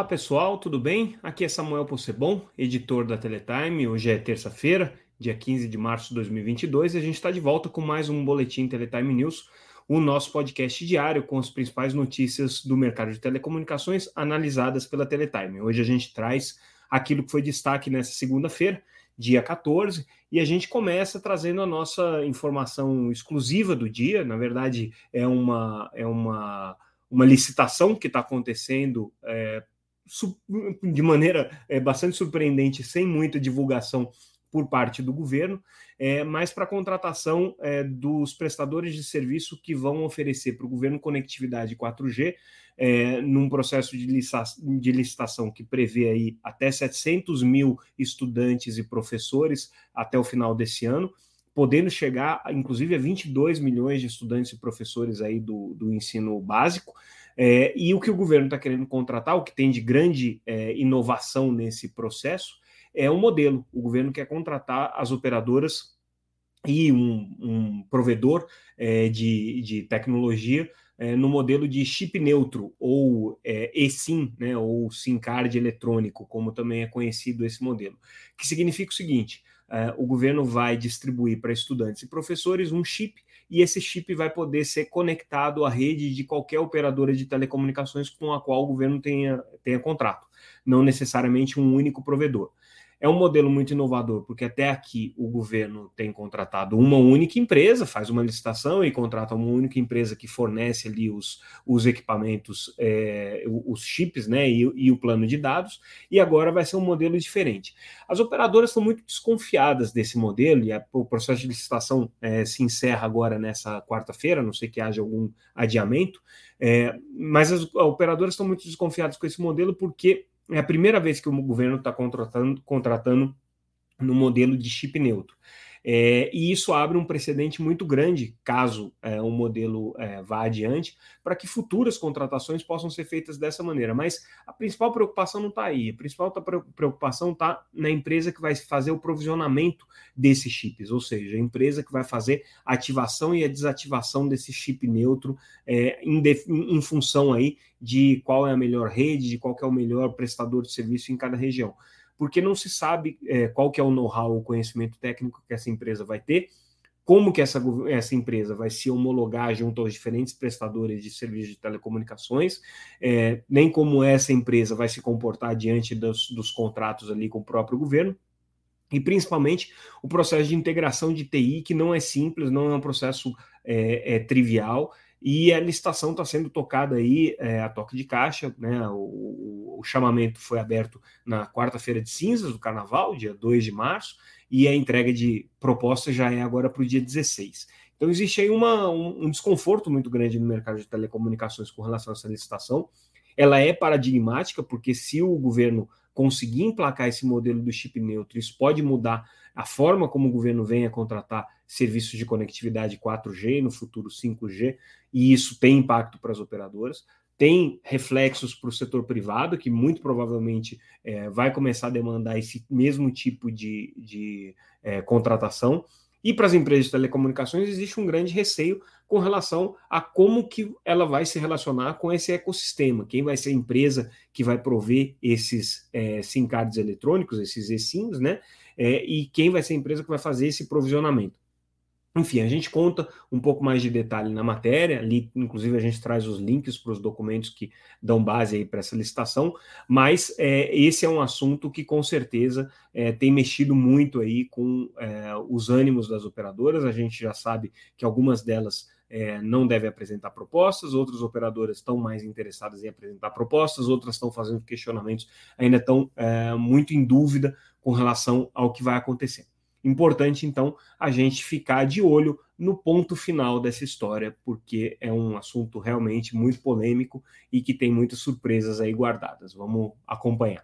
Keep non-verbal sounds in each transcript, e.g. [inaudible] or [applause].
Olá pessoal, tudo bem? Aqui é Samuel Possebon, editor da Teletime. Hoje é terça-feira, dia 15 de março de 2022, e a gente está de volta com mais um Boletim Teletime News, o nosso podcast diário com as principais notícias do mercado de telecomunicações analisadas pela Teletime. Hoje a gente traz aquilo que foi destaque nessa segunda-feira, dia 14, e a gente começa trazendo a nossa informação exclusiva do dia. Na verdade, é uma. É uma uma licitação que está acontecendo é, de maneira é, bastante surpreendente, sem muita divulgação por parte do governo, é, mas para a contratação é, dos prestadores de serviço que vão oferecer para o governo conectividade 4G, é, num processo de licitação, de licitação que prevê aí até 700 mil estudantes e professores até o final desse ano, podendo chegar, inclusive, a 22 milhões de estudantes e professores aí do, do ensino básico. É, e o que o governo está querendo contratar, o que tem de grande é, inovação nesse processo, é um modelo. O governo quer contratar as operadoras e um, um provedor é, de, de tecnologia é, no modelo de chip neutro, ou é, eSIM, né, ou SIM card eletrônico, como também é conhecido esse modelo, que significa o seguinte: é, o governo vai distribuir para estudantes e professores um chip e esse chip vai poder ser conectado à rede de qualquer operadora de telecomunicações com a qual o governo tenha, tenha contrato, não necessariamente um único provedor. É um modelo muito inovador, porque até aqui o governo tem contratado uma única empresa, faz uma licitação e contrata uma única empresa que fornece ali os, os equipamentos, é, os chips, né, e, e, o plano de dados, e agora vai ser um modelo diferente. As operadoras estão muito desconfiadas desse modelo, e a, o processo de licitação é, se encerra agora nessa quarta-feira, não sei que haja algum adiamento, é, mas as operadoras estão muito desconfiadas com esse modelo porque é a primeira vez que o governo está contratando, contratando no modelo de chip neutro. É, e isso abre um precedente muito grande, caso é, o modelo é, vá adiante, para que futuras contratações possam ser feitas dessa maneira. Mas a principal preocupação não está aí. A principal preocupação está na empresa que vai fazer o provisionamento desses chips, ou seja, a empresa que vai fazer a ativação e a desativação desse chip neutro é, em, em função aí de qual é a melhor rede, de qual é o melhor prestador de serviço em cada região porque não se sabe é, qual que é o know-how, o conhecimento técnico que essa empresa vai ter, como que essa, essa empresa vai se homologar junto aos diferentes prestadores de serviços de telecomunicações, é, nem como essa empresa vai se comportar diante dos, dos contratos ali com o próprio governo, e principalmente o processo de integração de TI, que não é simples, não é um processo é, é trivial, e a licitação está sendo tocada aí é, a toque de caixa, né? O, o, chamamento foi aberto na quarta-feira de cinzas do carnaval, dia 2 de março, e a entrega de proposta já é agora para o dia 16. Então existe aí uma, um, um desconforto muito grande no mercado de telecomunicações com relação a essa licitação. Ela é paradigmática, porque se o governo conseguir emplacar esse modelo do chip neutro, isso pode mudar a forma como o governo vem a contratar serviços de conectividade 4G, no futuro 5G, e isso tem impacto para as operadoras. Tem reflexos para o setor privado, que muito provavelmente é, vai começar a demandar esse mesmo tipo de, de é, contratação. E para as empresas de telecomunicações existe um grande receio com relação a como que ela vai se relacionar com esse ecossistema, quem vai ser a empresa que vai prover esses é, SIM cards eletrônicos, esses eSIMs, né? É, e quem vai ser a empresa que vai fazer esse provisionamento. Enfim, a gente conta um pouco mais de detalhe na matéria, ali, inclusive, a gente traz os links para os documentos que dão base aí para essa licitação, mas é, esse é um assunto que com certeza é, tem mexido muito aí com é, os ânimos das operadoras. A gente já sabe que algumas delas é, não devem apresentar propostas, outras operadoras estão mais interessadas em apresentar propostas, outras estão fazendo questionamentos, ainda estão é, muito em dúvida com relação ao que vai acontecer. Importante, então, a gente ficar de olho no ponto final dessa história, porque é um assunto realmente muito polêmico e que tem muitas surpresas aí guardadas. Vamos acompanhar.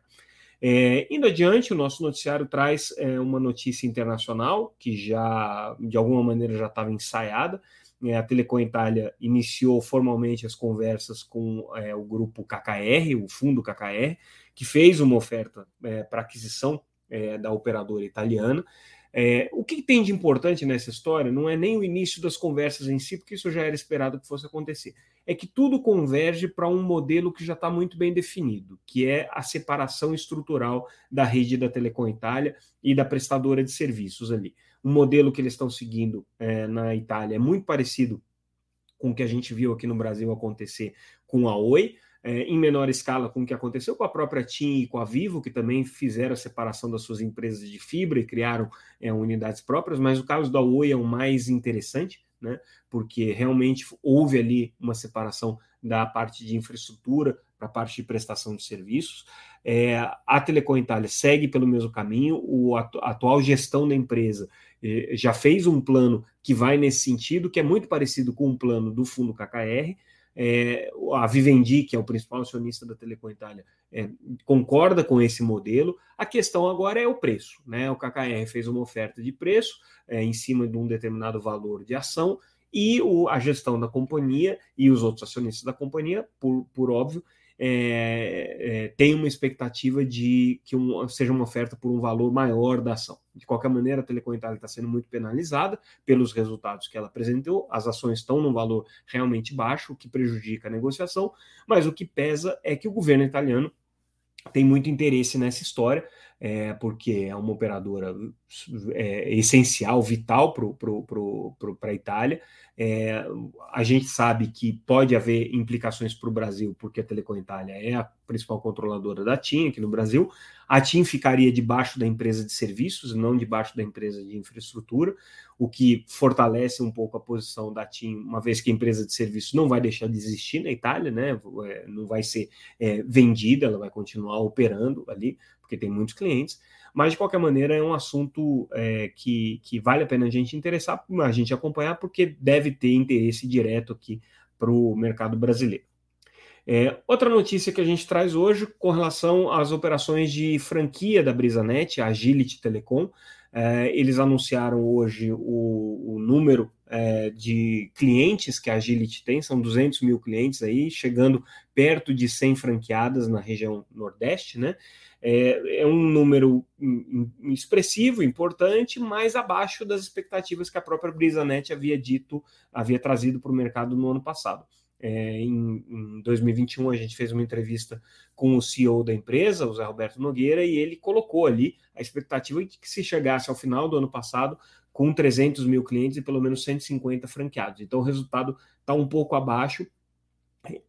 É, indo adiante, o nosso noticiário traz é, uma notícia internacional que já, de alguma maneira, já estava ensaiada. É, a Telecom Itália iniciou formalmente as conversas com é, o grupo KKR, o fundo KKR, que fez uma oferta é, para aquisição é, da operadora italiana. É, o que tem de importante nessa história não é nem o início das conversas em si, porque isso já era esperado que fosse acontecer. É que tudo converge para um modelo que já está muito bem definido, que é a separação estrutural da rede da Telecom Itália e da prestadora de serviços ali. Um modelo que eles estão seguindo é, na Itália é muito parecido com o que a gente viu aqui no Brasil acontecer com a Oi é, em menor escala com o que aconteceu com a própria TIM e com a Vivo, que também fizeram a separação das suas empresas de fibra e criaram é, unidades próprias, mas o caso da Oi é o mais interessante, né, porque realmente houve ali uma separação da parte de infraestrutura para a parte de prestação de serviços. É, a Telecom Itália segue pelo mesmo caminho, o, a atual gestão da empresa é, já fez um plano que vai nesse sentido, que é muito parecido com o plano do fundo KKR, é, a Vivendi, que é o principal acionista da Telecom Itália, é, concorda com esse modelo. A questão agora é o preço. Né? O KKR fez uma oferta de preço é, em cima de um determinado valor de ação e o, a gestão da companhia e os outros acionistas da companhia, por, por óbvio, é, é, tem uma expectativa de que um, seja uma oferta por um valor maior da ação. De qualquer maneira, a Telecom Itália está sendo muito penalizada pelos resultados que ela apresentou, as ações estão num valor realmente baixo, o que prejudica a negociação, mas o que pesa é que o governo italiano tem muito interesse nessa história, é, porque é uma operadora é, essencial, vital para a Itália. É, a gente sabe que pode haver implicações para o Brasil, porque a Telecom Itália é a principal controladora da TIM aqui no Brasil. A TIM ficaria debaixo da empresa de serviços, não debaixo da empresa de infraestrutura, o que fortalece um pouco a posição da TIM, uma vez que a empresa de serviços não vai deixar de existir na Itália, né? É, não vai ser é, vendida, ela vai continuar operando ali, porque tem muitos clientes, mas de qualquer maneira é um assunto é, que, que vale a pena a gente interessar, a gente acompanhar, porque deve ter interesse direto aqui para o mercado brasileiro. É, outra notícia que a gente traz hoje com relação às operações de franquia da BrisaNet, a Agility Telecom, é, eles anunciaram hoje o, o número é, de clientes que a Agility tem, são 200 mil clientes aí, chegando perto de 100 franqueadas na região Nordeste, né? É, é, um número expressivo, importante, mas abaixo das expectativas que a própria BrisaNet havia dito, havia trazido para o mercado no ano passado. É, em, em, 2021, a gente fez uma entrevista com o CEO da empresa, o Zé Roberto Nogueira, e ele colocou ali a expectativa de que se chegasse ao final do ano passado com 300 mil clientes e pelo menos 150 franqueados. Então, o resultado está um pouco abaixo,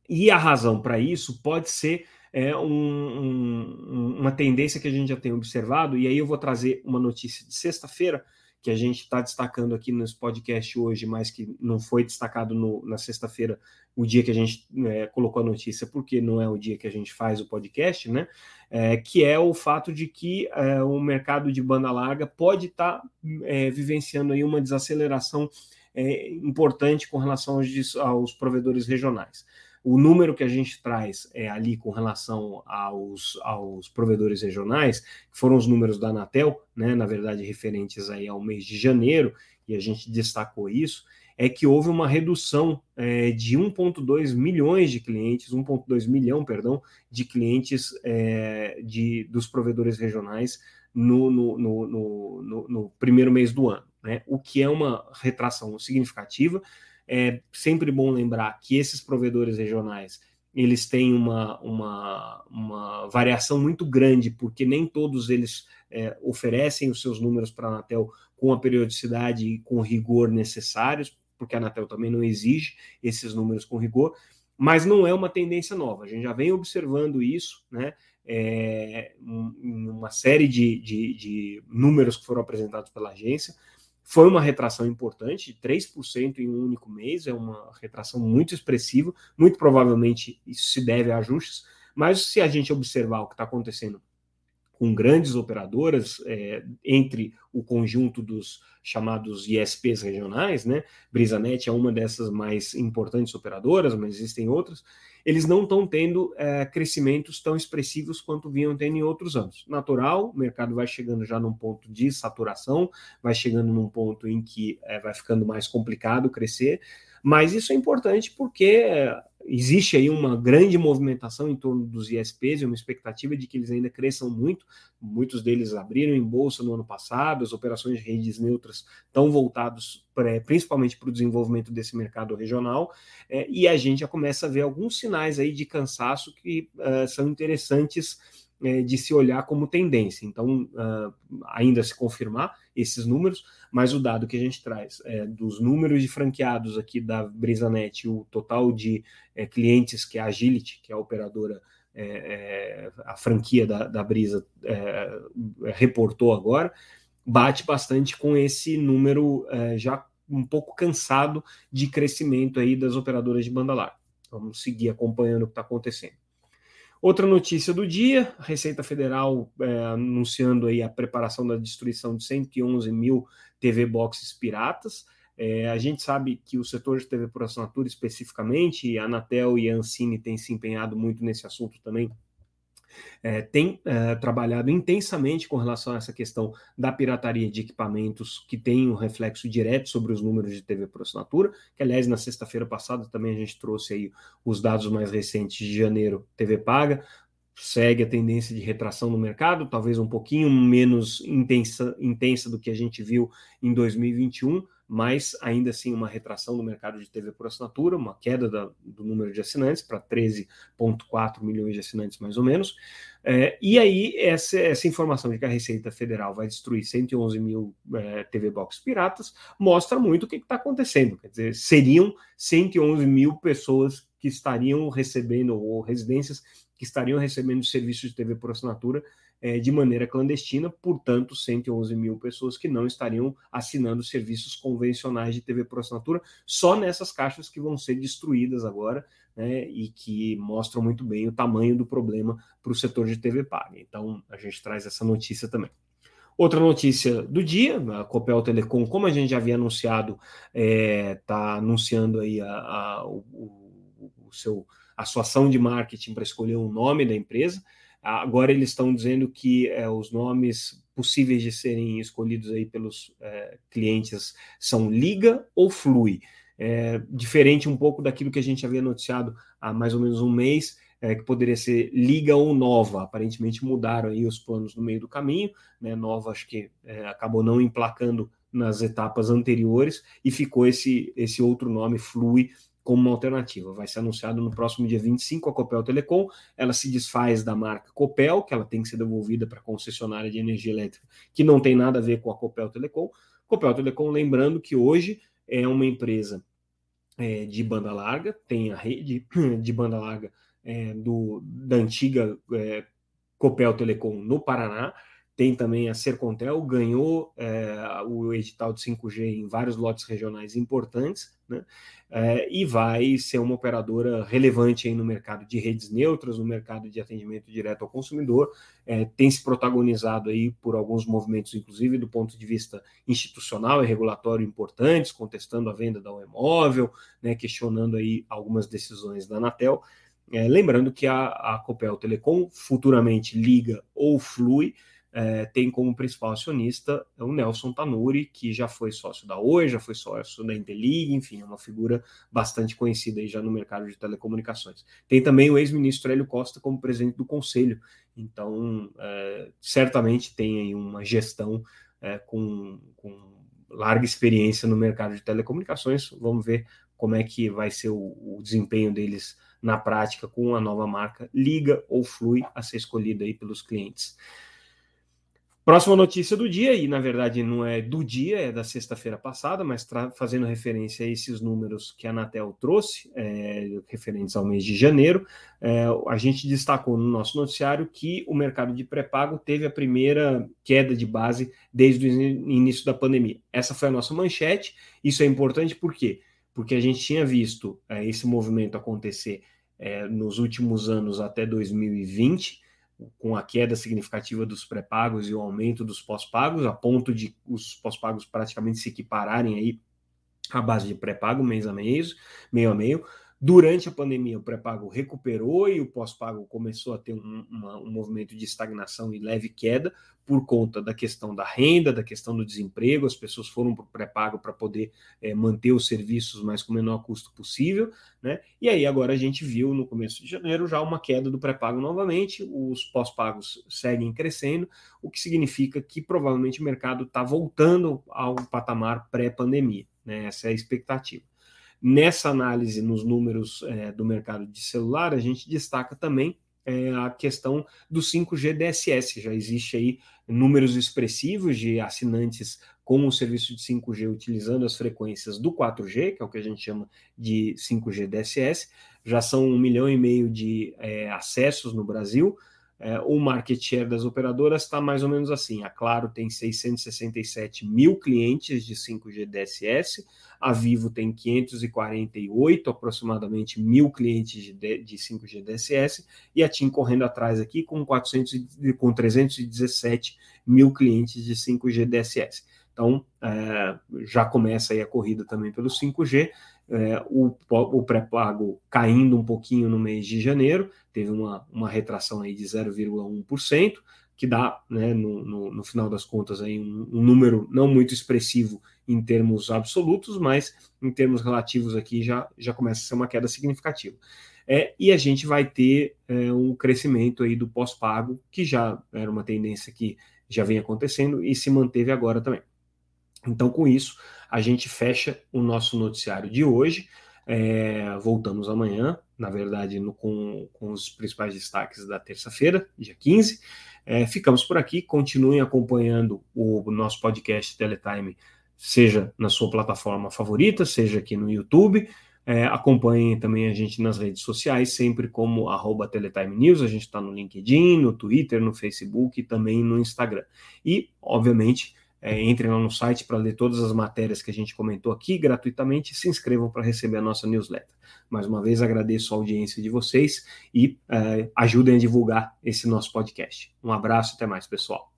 e a razão para isso pode ser é um, um, uma tendência que a gente já tem observado, e aí eu vou trazer uma notícia de sexta-feira, que a gente está destacando aqui nesse podcast hoje, mas que não foi destacado no, na sexta-feira, o dia que a gente é, colocou a notícia, porque não é o dia que a gente faz o podcast, né? É, que é o fato de que é, o mercado de banda larga pode estar tá, é, vivenciando aí uma desaceleração é, importante com relação aos, aos provedores regionais o número que a gente traz é, ali com relação aos, aos provedores regionais, que foram os números da Anatel, né, na verdade referentes aí ao mês de janeiro, e a gente destacou isso, é que houve uma redução é, de 1,2 milhões de clientes, 1,2 milhão, perdão, de clientes é, de, dos provedores regionais no, no, no, no, primeiro mês do ano, né? o que é uma retração significativa, é sempre bom lembrar que esses provedores regionais eles têm uma, uma, uma variação muito grande, porque nem todos eles é, oferecem os seus números para a Anatel com a periodicidade e com rigor necessários, porque a Anatel também não exige esses números com rigor, mas não é uma tendência nova. A gente já vem observando isso, né? É, uma série de, de, de números que foram apresentados pela agência, foi uma retração importante, 3% em um único mês, é uma retração muito expressiva, muito provavelmente isso se deve a ajustes, mas se a gente observar o que está acontecendo com grandes operadoras, é, entre o conjunto dos chamados ISPs regionais, né? BrisaNet é uma dessas mais importantes operadoras, mas existem outras eles não estão tendo é, crescimentos tão expressivos quanto vinham tendo em outros anos. Natural, o mercado vai chegando já num ponto de saturação, vai chegando num ponto em que é, vai ficando mais complicado crescer, mas isso é importante porque é, existe aí uma grande movimentação em torno dos ISPs e uma expectativa de que eles ainda cresçam muito. Muitos deles abriram em bolsa no ano passado, as operações de redes neutras estão voltados principalmente para o desenvolvimento desse mercado regional, é, e a gente já começa a ver alguns sinais aí de cansaço que uh, são interessantes é, de se olhar como tendência. Então, uh, ainda se confirmar esses números, mas o dado que a gente traz é, dos números de franqueados aqui da BrisaNet, o total de é, clientes que a Agility, que é a operadora, é, é a franquia da, da Brisa, é, reportou agora, bate bastante com esse número é, já um pouco cansado de crescimento aí das operadoras de banda larga. Vamos seguir acompanhando o que está acontecendo. Outra notícia do dia: a Receita Federal é, anunciando aí a preparação da destruição de 111 mil TV boxes piratas. É, a gente sabe que o setor de TV por assinatura, especificamente, a Anatel e a Ancine têm se empenhado muito nesse assunto também é, tem é, trabalhado intensamente com relação a essa questão da pirataria de equipamentos que tem um reflexo direto sobre os números de TV por assinatura, que aliás na sexta-feira passada também a gente trouxe aí os dados mais recentes de janeiro TV paga, segue a tendência de retração no mercado, talvez um pouquinho menos intensa, intensa do que a gente viu em 2021, mas ainda assim uma retração no mercado de TV por assinatura, uma queda da, do número de assinantes para 13,4 milhões de assinantes, mais ou menos. É, e aí, essa, essa informação de que a Receita Federal vai destruir 111 mil é, TV Box piratas mostra muito o que está acontecendo. Quer dizer, seriam 111 mil pessoas que estariam recebendo, ou residências que estariam recebendo serviços de TV por assinatura é, de maneira clandestina, portanto, 111 mil pessoas que não estariam assinando serviços convencionais de TV por assinatura, só nessas caixas que vão ser destruídas agora, né, e que mostram muito bem o tamanho do problema para o setor de TV paga. Então, a gente traz essa notícia também. Outra notícia do dia, a Copel Telecom, como a gente já havia anunciado, está é, tá anunciando aí a, a, o, o, seu, a sua ação de marketing para escolher o nome da empresa. Agora eles estão dizendo que é, os nomes possíveis de serem escolhidos aí pelos é, clientes são Liga ou Flui. É, diferente um pouco daquilo que a gente havia noticiado há mais ou menos um mês, é, que poderia ser Liga ou Nova. Aparentemente mudaram aí os planos no meio do caminho, né? Nova acho que é, acabou não emplacando nas etapas anteriores e ficou esse, esse outro nome, Flui, como uma alternativa. Vai ser anunciado no próximo dia 25 a Copel Telecom. Ela se desfaz da marca Copel, que ela tem que ser devolvida para a concessionária de energia elétrica, que não tem nada a ver com a Copel Telecom. Copel Telecom, lembrando que hoje é uma empresa é, de banda larga, tem a rede [clears throat] de banda larga é, do, da antiga é, Copel Telecom no Paraná, tem também a Sercontel, ganhou é, o edital de 5G em vários lotes regionais importantes, né? É, e vai ser uma operadora relevante aí no mercado de redes neutras, no mercado de atendimento direto ao consumidor, é, tem se protagonizado aí por alguns movimentos, inclusive do ponto de vista institucional e regulatório importantes, contestando a venda da Uemóvel, né, questionando aí algumas decisões da Anatel. É, lembrando que a, a Copel Telecom futuramente liga ou flui, é, tem como principal acionista o Nelson Tanuri, que já foi sócio da Oi, já foi sócio da Intelig, enfim, é uma figura bastante conhecida aí já no mercado de telecomunicações. Tem também o ex-ministro Hélio Costa como presidente do conselho, então é, certamente tem aí uma gestão é, com, com larga experiência no mercado de telecomunicações. Vamos ver como é que vai ser o, o, desempenho deles na prática com a nova marca Liga ou Flui a ser escolhida aí pelos clientes. Próxima notícia do dia, e na verdade não é do dia, é da sexta-feira passada, mas fazendo referência a esses números que a Anatel trouxe, é, referentes ao mês de janeiro, é, a gente destacou no nosso noticiário que o mercado de pré-pago teve a primeira queda de base desde o início da pandemia. Essa foi a nossa manchete, isso é importante por quê? Porque a gente tinha visto é, esse movimento acontecer é, nos últimos anos até 2020 com a queda significativa dos pré-pagos e o aumento dos pós-pagos, a ponto de os pós-pagos praticamente se equipararem aí à base de pré-pago mês a mês, meio a meio. Durante a pandemia, o pré-pago recuperou e o pós-pago começou a ter um, uma, um movimento de estagnação e leve queda por conta da questão da renda, da questão do desemprego. As pessoas foram para o pré-pago para poder é, manter os serviços, mas com o menor custo possível. Né? E aí, agora a gente viu no começo de janeiro já uma queda do pré-pago novamente. Os pós-pagos seguem crescendo, o que significa que provavelmente o mercado está voltando ao patamar pré-pandemia. Né? Essa é a expectativa. Nessa análise, nos números é, do mercado de celular, a gente destaca também é, a questão do 5G DSS. Já existe aí números expressivos de assinantes com o serviço de 5G utilizando as frequências do 4G, que é o que a gente chama de 5G DSS. Já são um milhão e meio de é, acessos no Brasil. É, o market share das operadoras está mais ou menos assim. A Claro tem 667 mil clientes de 5G DSS, a Vivo tem 548 aproximadamente mil clientes de, de 5G DSS e a TIM correndo atrás aqui com, 400, com 317 mil clientes de 5G DSS. Então, é, já começa aí a corrida também pelo 5G é, o, o pré-pago caindo um pouquinho no mês de janeiro, teve uma, uma retração aí de 0,1%, que dá, né, no, no, no, final das contas, aí um, um, número não muito expressivo em termos absolutos, mas em termos relativos aqui já, já começa a ser uma queda significativa. É, e a gente vai ter é, um crescimento aí do pós-pago, que já era uma tendência que já vem acontecendo e se manteve agora também. Então, com isso, a gente fecha o nosso noticiário de hoje. É, voltamos amanhã, na verdade, no, com, com, os principais destaques da terça-feira, dia 15. É, ficamos por aqui. Continuem acompanhando o nosso podcast Teletime, seja na sua plataforma favorita, seja aqui no YouTube. É, acompanhem também a gente nas redes sociais, sempre como arroba Teletime News. A gente está no LinkedIn, no Twitter, no Facebook e também no Instagram. E, obviamente, é, entrem lá no site para ler todas as matérias que a gente comentou aqui gratuitamente e se inscrevam para receber a nossa newsletter. Mais uma vez agradeço a audiência de vocês e é, ajudem a divulgar esse nosso podcast. Um abraço, até mais, pessoal.